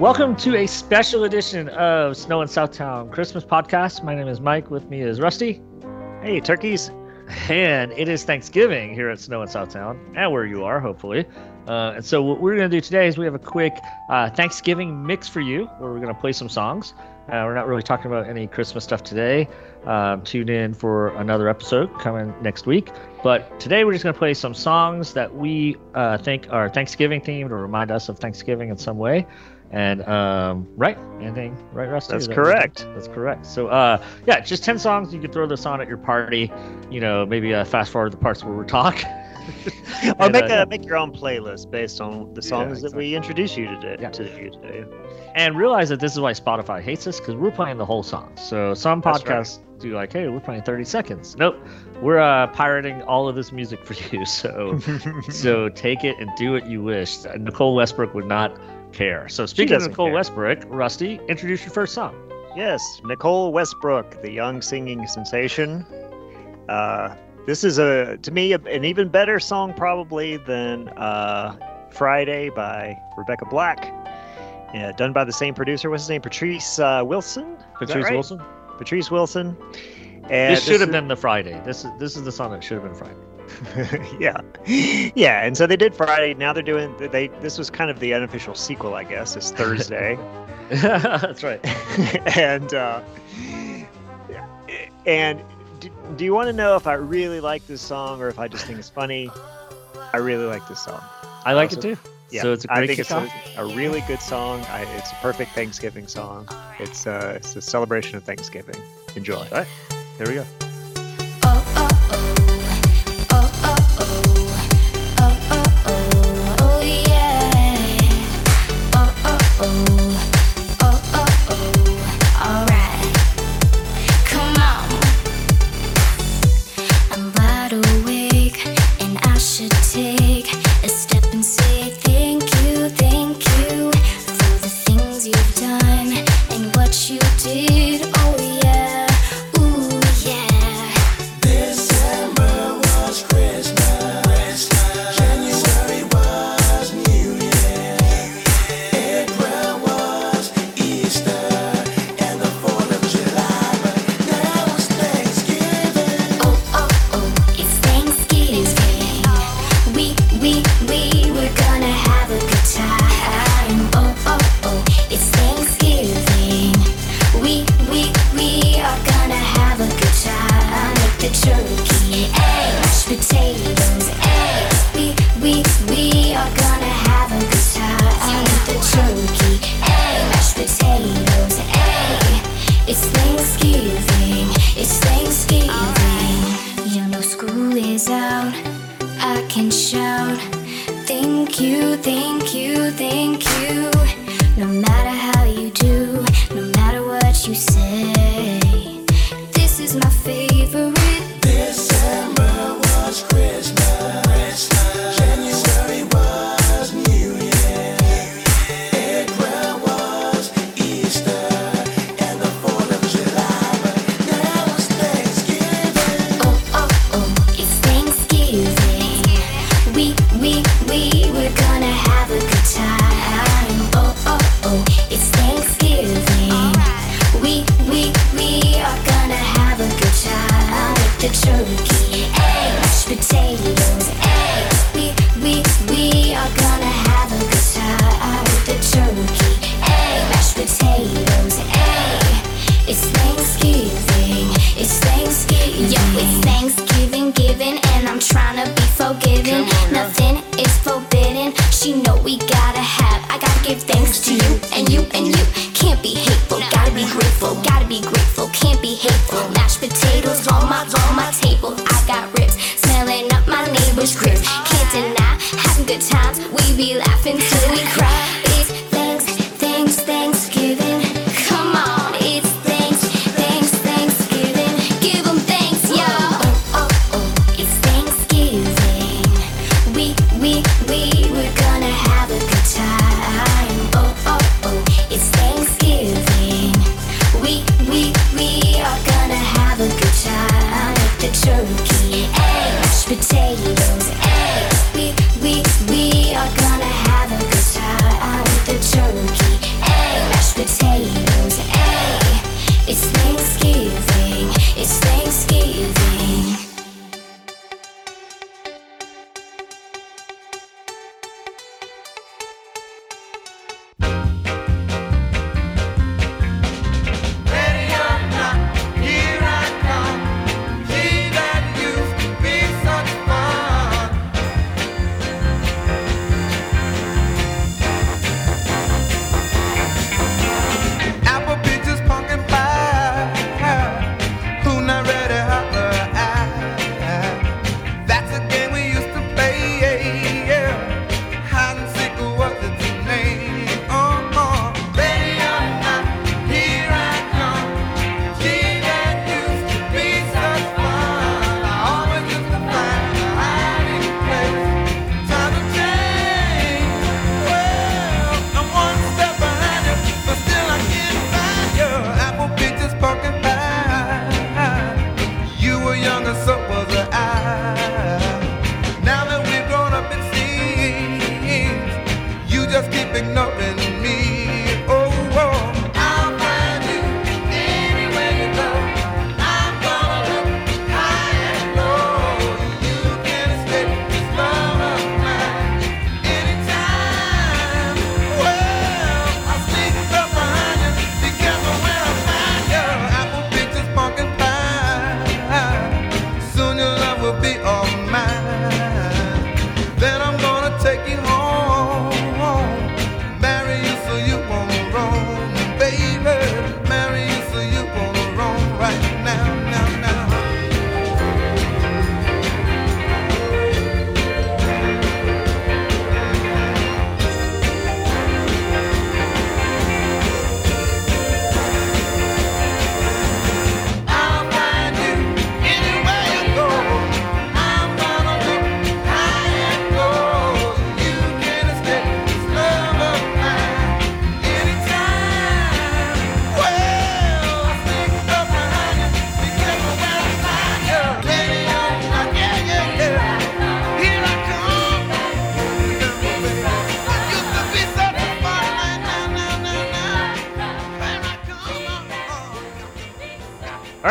Welcome to a special edition of Snow in Southtown Christmas podcast. My name is Mike. With me is Rusty. Hey, turkeys. And it is Thanksgiving here at Snow in Southtown, and where you are, hopefully. Uh, and so, what we're going to do today is we have a quick uh, Thanksgiving mix for you, where we're going to play some songs. Uh, we're not really talking about any Christmas stuff today. Um, tune in for another episode coming next week. But today, we're just going to play some songs that we uh, think are Thanksgiving themed or remind us of Thanksgiving in some way. And um, right, anything right, Rusty? That's that- correct. That's correct. So, uh, yeah, just ten songs. You could throw this on at your party. You know, maybe uh, fast forward the parts where we're talk. Or And, make uh, a make your own playlist based on the songs that we introduce you to, Yeah. to you today. and realize that this is why Spotify hates us because we're playing the whole song. So some That's right. podcasts do like, hey, we're playing 30 seconds. Nope, we're uh, pirating all of this music for you. So so take it and do what you wish. Nicole Westbrook would not care. So speaking of Nicole care. Westbrook, Rusty, introduce your first song. yes, Nicole Westbrook, the young singing sensation. Uh, this is a to me a, an even better song probably than uh, Friday by Rebecca Black. Yeah, done by the same producer. What's his name? Patrice uh, Wilson. Patrice right? Wilson. Patrice Wilson. And This should have been the Friday. This is this is the song that should have been Friday. yeah. Yeah and so they did friday. Now they're doing they this was kind of the unofficial sequel i guess It's thursday. That's right. and uh and do, do you want to know if i really like this song or if i just think it's funny? I really like this song. I like it too. yeah So it's a i great think it's a, a really good song. I, it's a perfect thanksgiving song. It's uh it's a celebration of thanksgiving. Enjoy. All right. Here we go.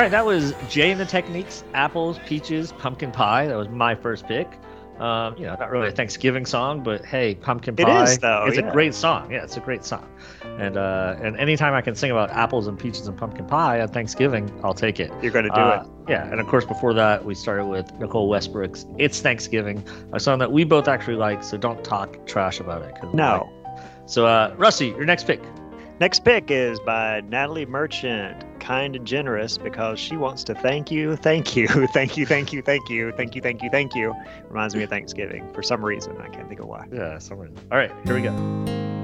Right, that was Jay and the Techniques, apples, peaches, pumpkin pie. That was my first pick. Um, you know, not really a Thanksgiving song, but hey, pumpkin pie. is, though, It's yeah. a great song. Yeah, it's a great song. And uh, and anytime I can sing about apples and peaches and pumpkin pie on Thanksgiving, I'll take it. You're going to do Uh, it. Yeah, and of course before that we started with Nicole Westbrook's "It's Thanksgiving," a song that we both actually like. So don't talk trash about it. No. like it. So uh, Rusty, your next pick. Next pick is by Natalie Merchant, Kind and Generous, because she wants to thank you, thank you, thank you, thank you, thank you, thank you, thank you, thank you. Reminds me of Thanksgiving for some reason. I can't think of why. Yeah, somewhere. All right, here we go.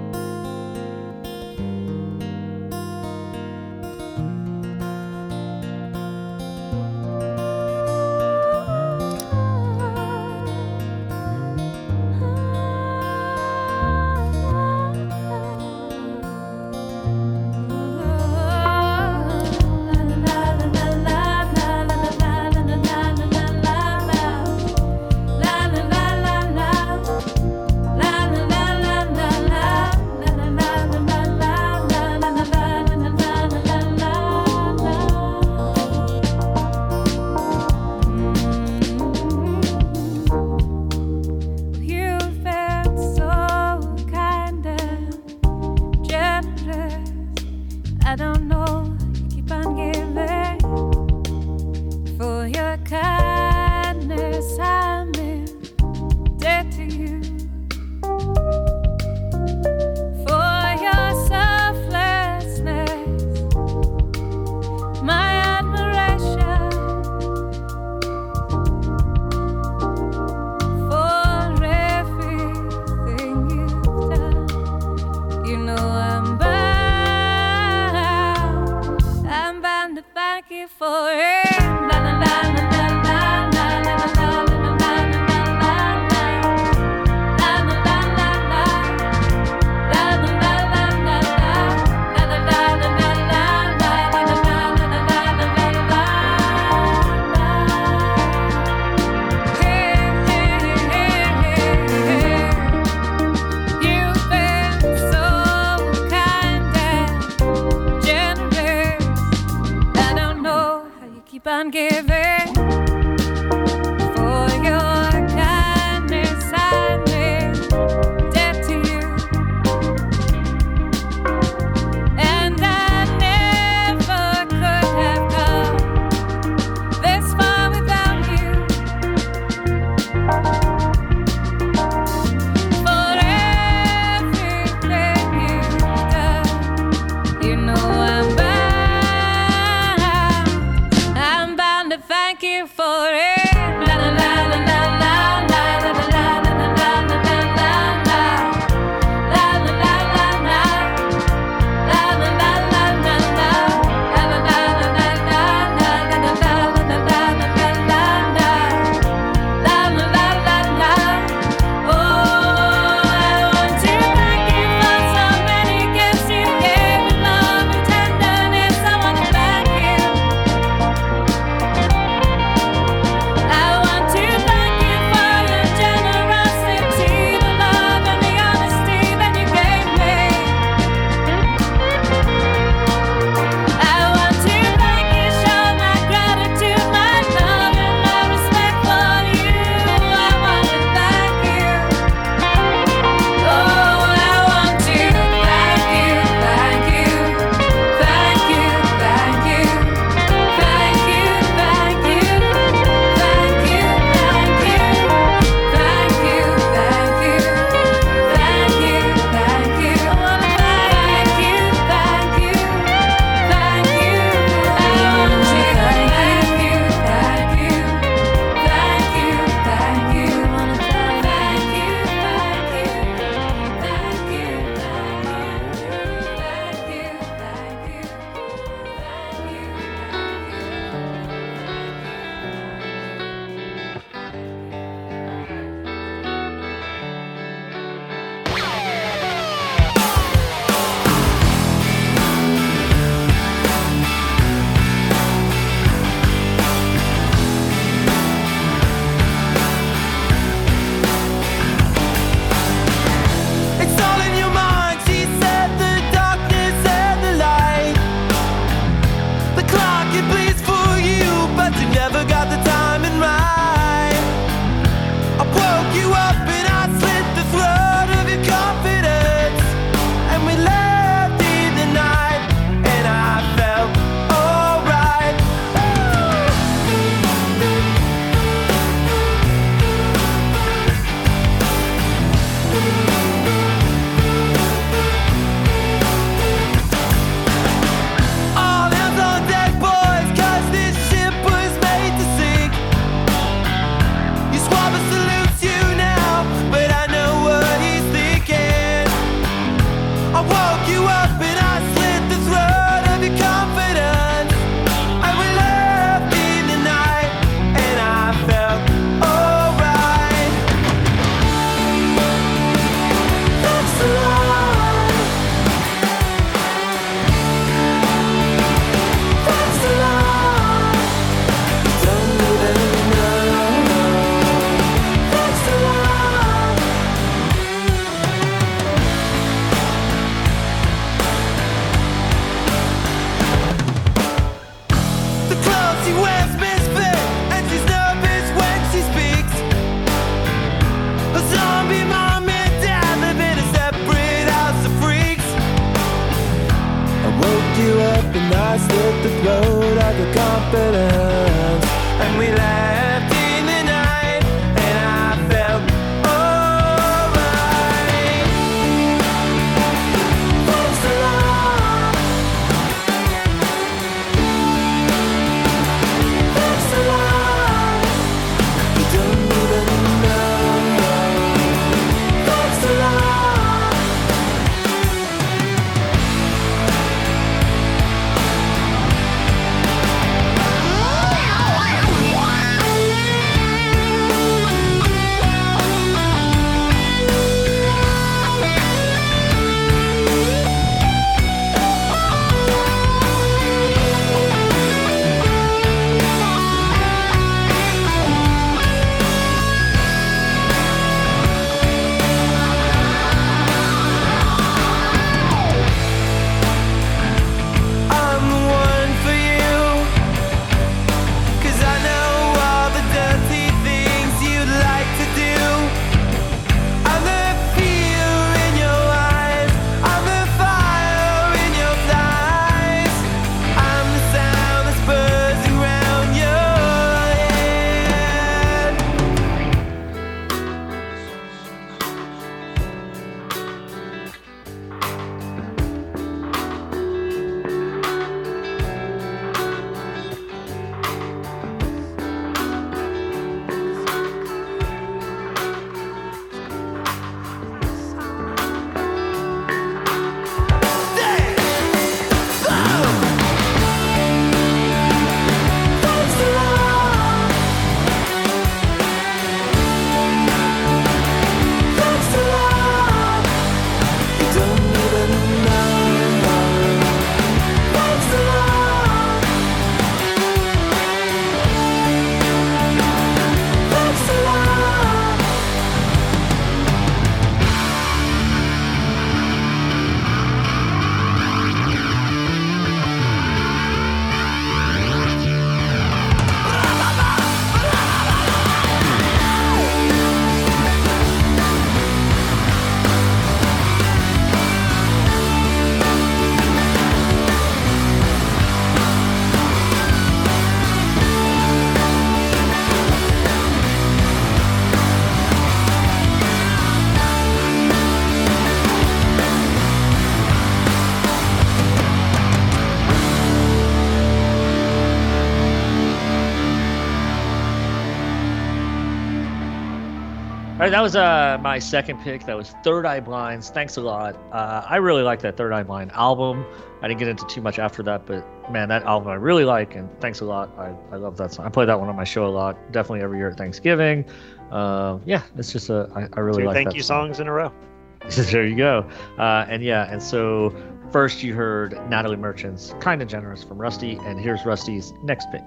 Right, that was uh my second pick. That was Third Eye Blinds. Thanks a lot. Uh, I really like that Third Eye Blind album. I didn't get into too much after that, but man, that album I really like, and thanks a lot. I, I love that song. I play that one on my show a lot. Definitely every year at Thanksgiving. Uh, yeah, it's just a I, I really Two like thank you song. songs in a row. there you go. Uh, and yeah, and so first you heard Natalie Merchant's "Kind of Generous" from Rusty, and here's Rusty's next pick.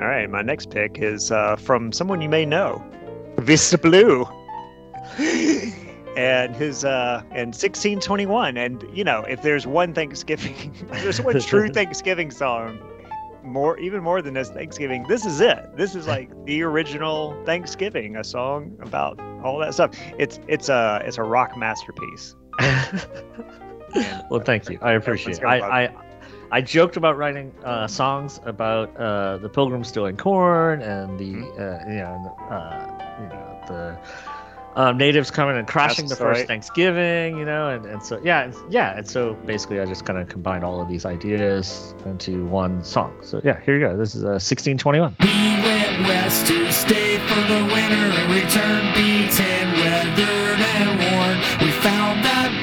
All right, my next pick is uh, from someone you may know, Vista Blue, and his uh, and 1621. And you know, if there's one Thanksgiving, there's one true Thanksgiving song, more even more than this Thanksgiving, this is it. This is like the original Thanksgiving, a song about all that stuff. It's it's a it's a rock masterpiece. well, thank you. I appreciate it. I, I I joked about writing uh, songs about uh, the Pilgrims stealing corn and the Mm-hmm. uh, you know uh, you know the um, natives coming and crashing That's the first right. Thanksgiving. You know, and, and so yeah, yeah, and so basically I just kind of combined all of these ideas into one song. So yeah, here you go. This is uh, 1621. We went west to stay for the winter and return beaten, weathered and worn. We found that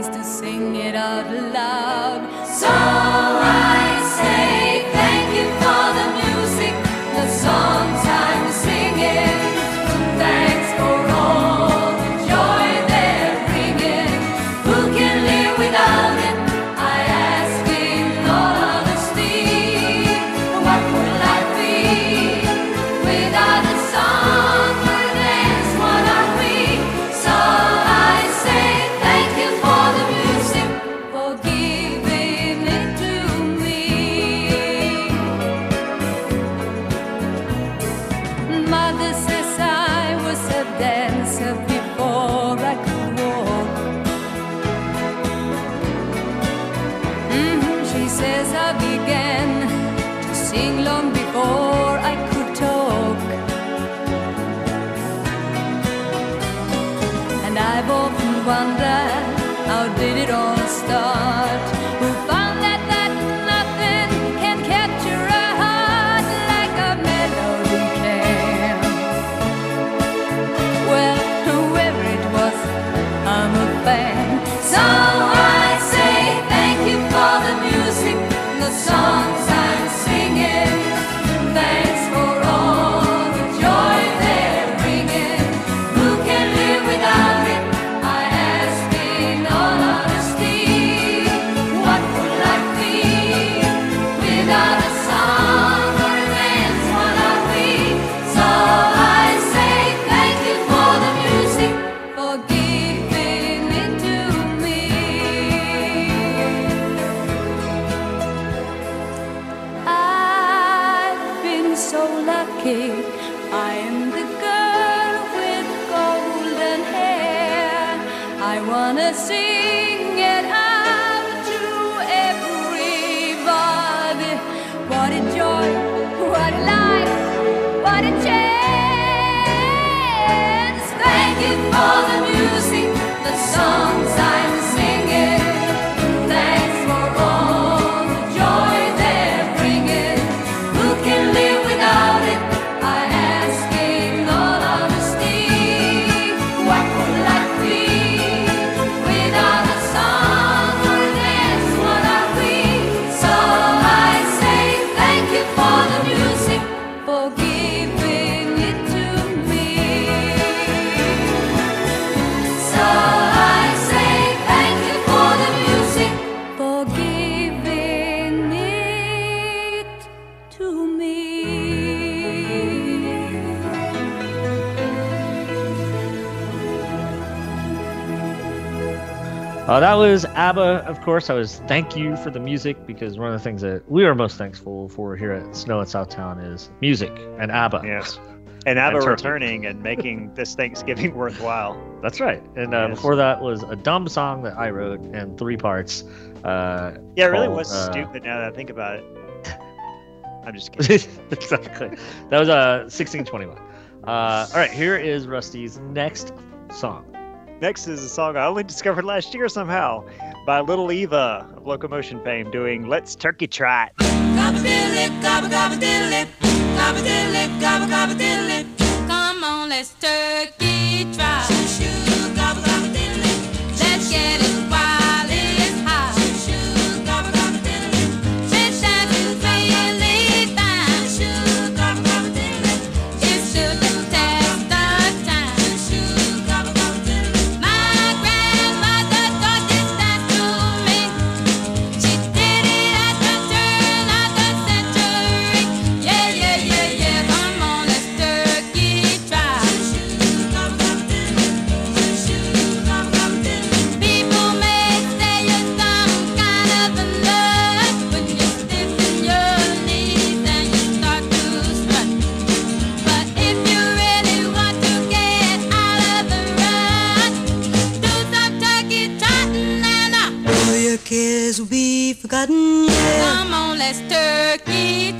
is to sing it out loud. So I say. she says I began to sing long before I could talk. And I've often wondered. Uh, that was ABBA, of course. I was thank you for the music because one of the things that we are most thankful for here at Snow at Southtown is music and ABBA. Yes. And ABBA and returning and making this Thanksgiving worthwhile. That's right. And uh, yes. before that was a dumb song that I wrote in three parts. Uh, yeah, it really was uh, stupid now that I think about it. I'm just kidding. exactly. That was uh, 1621. Uh, all right, here is Rusty's next song. Next is a song I only discovered last year somehow by Little Eva of Locomotion fame doing Let's Turkey Trot. Come on, let's turkey trot. Let's get it. Will be forgotten, yeah. come on, let's turkey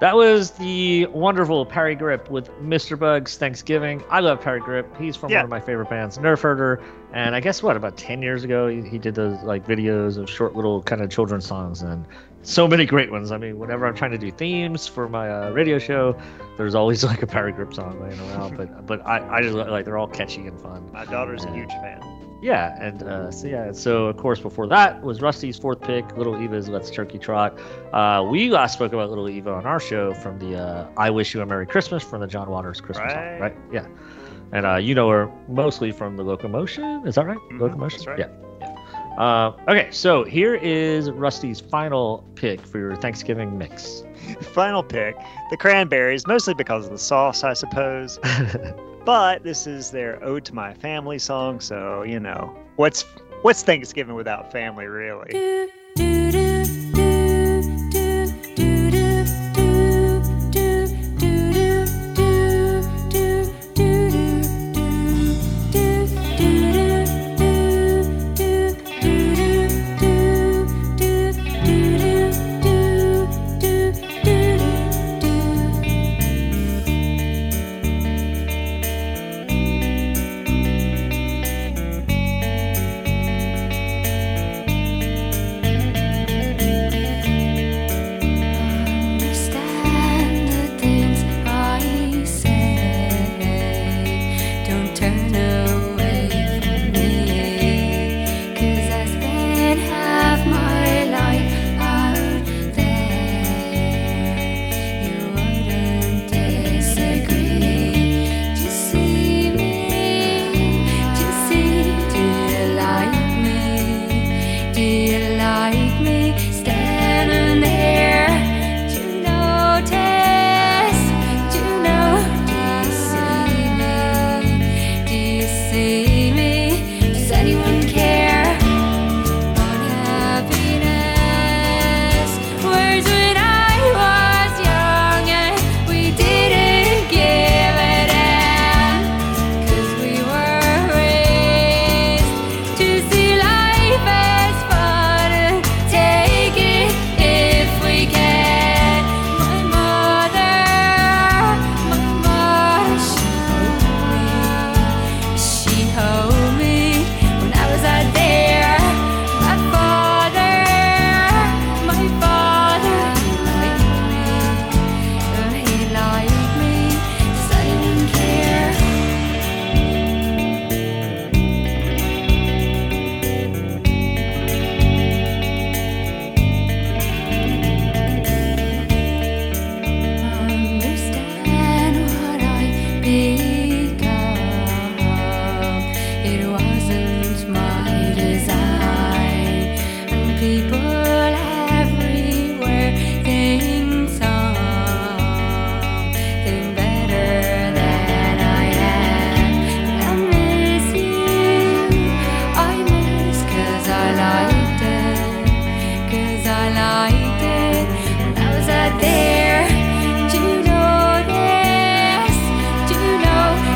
That was the wonderful Parry Gripp with Mr. Bugs Thanksgiving. I love Parry Gripp. He's from Yeah. one of my favorite bands, Nerf Herder. And I guess what about ten years ago he, he did those like videos of short little kind of children's songs and so many great ones. I mean, whenever I'm trying to do themes for my uh, radio show, there's always like a Parry Gripp song laying around. but but I, I just like they're all catchy and fun. My daughter's a huge fan. Yeah, and uh, so yeah, so of course before that was Rusty's fourth pick, Little Eva's Let's Turkey Trot. Uh, we last spoke about Little Eva on our show from the uh, I Wish You a Merry Christmas from the John Waters Christmas Right. song, right? Yeah, and uh, you know her mostly from the Locomotion, is that right? Mhm, Locomotion, that's right. yeah. yeah. Uh, okay, so here is Rusty's final pick for your Thanksgiving mix. Final pick, the cranberries, mostly because of the sauce, I suppose. but this is their ode to my family song, so you know what's what's Thanksgiving without family, really?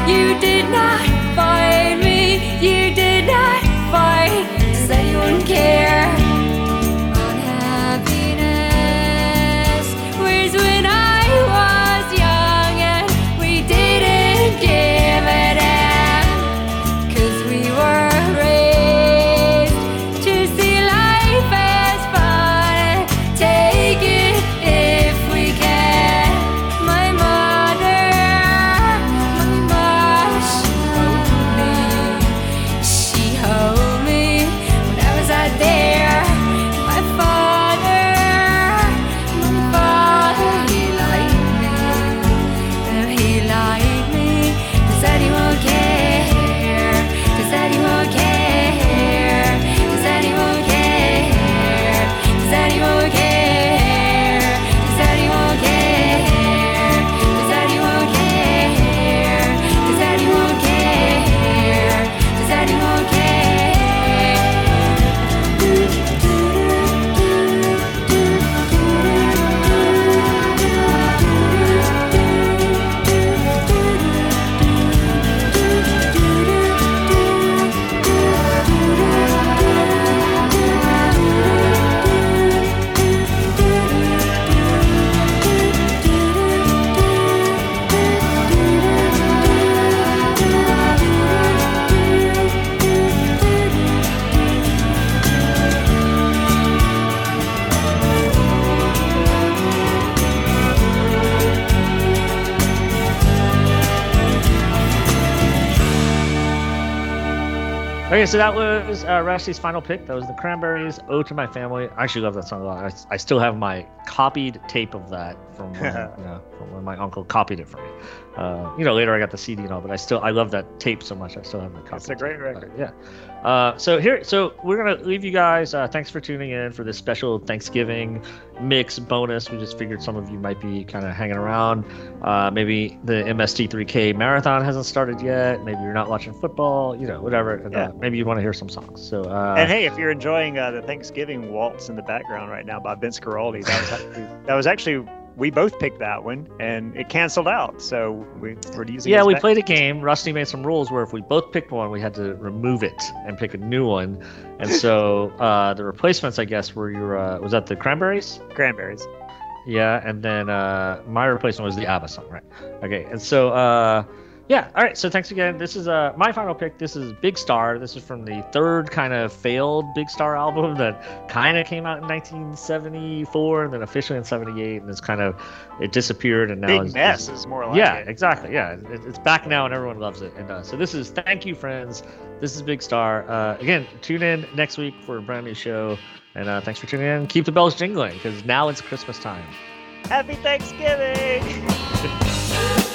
you did not so that was uh, final pick. That was the Cranberries, "Ode to My Family." I actually love that song a lot. I, I still have my copied tape of that from when, you know, from when my uncle copied it for me. Uh, you know, later I got the CD and all, but I still I love that tape so much. I still have the copy. It's a great tape. record. Yeah. Uh, so here, so we're gonna leave you guys. Uh, thanks for tuning in for this special Thanksgiving mix bonus. We just figured some of you might be kind of hanging around. Uh, maybe the MST3K marathon hasn't started yet. Maybe you're not watching football. You know, whatever. And, Yeah. uh, maybe you want to hear some songs. So uh, And hey, if you're enjoying uh, the Thanksgiving waltz in the background right now by Vince Guaraldi, that was actually, that was actually we both picked that one, and it canceled out. So we we're using. Yeah, we back- played a game. Rusty made some rules where if we both picked one, we had to remove it and pick a new one. And so uh, the replacements, I guess, were your uh, was that the Cranberries? cranberries. Yeah, and then uh, my replacement was the ABBA song, right? Okay, and so uh, yeah, all right. So thanks again. This is uh, my final pick. This is Big Star. This is from the third kind of failed Big Star album that kind of came out in 1974 and then officially in 78, and it's kind of it disappeared and now it's. Big is- mess is more like yeah, it. exactly. Yeah, it, it's back now and everyone loves it. And uh, so this is thank you, friends. This is Big Star. Uh, again, tune in next week for a brand new show. And uh, thanks for tuning in. Keep the bells jingling because now it's Christmas time. Happy Thanksgiving.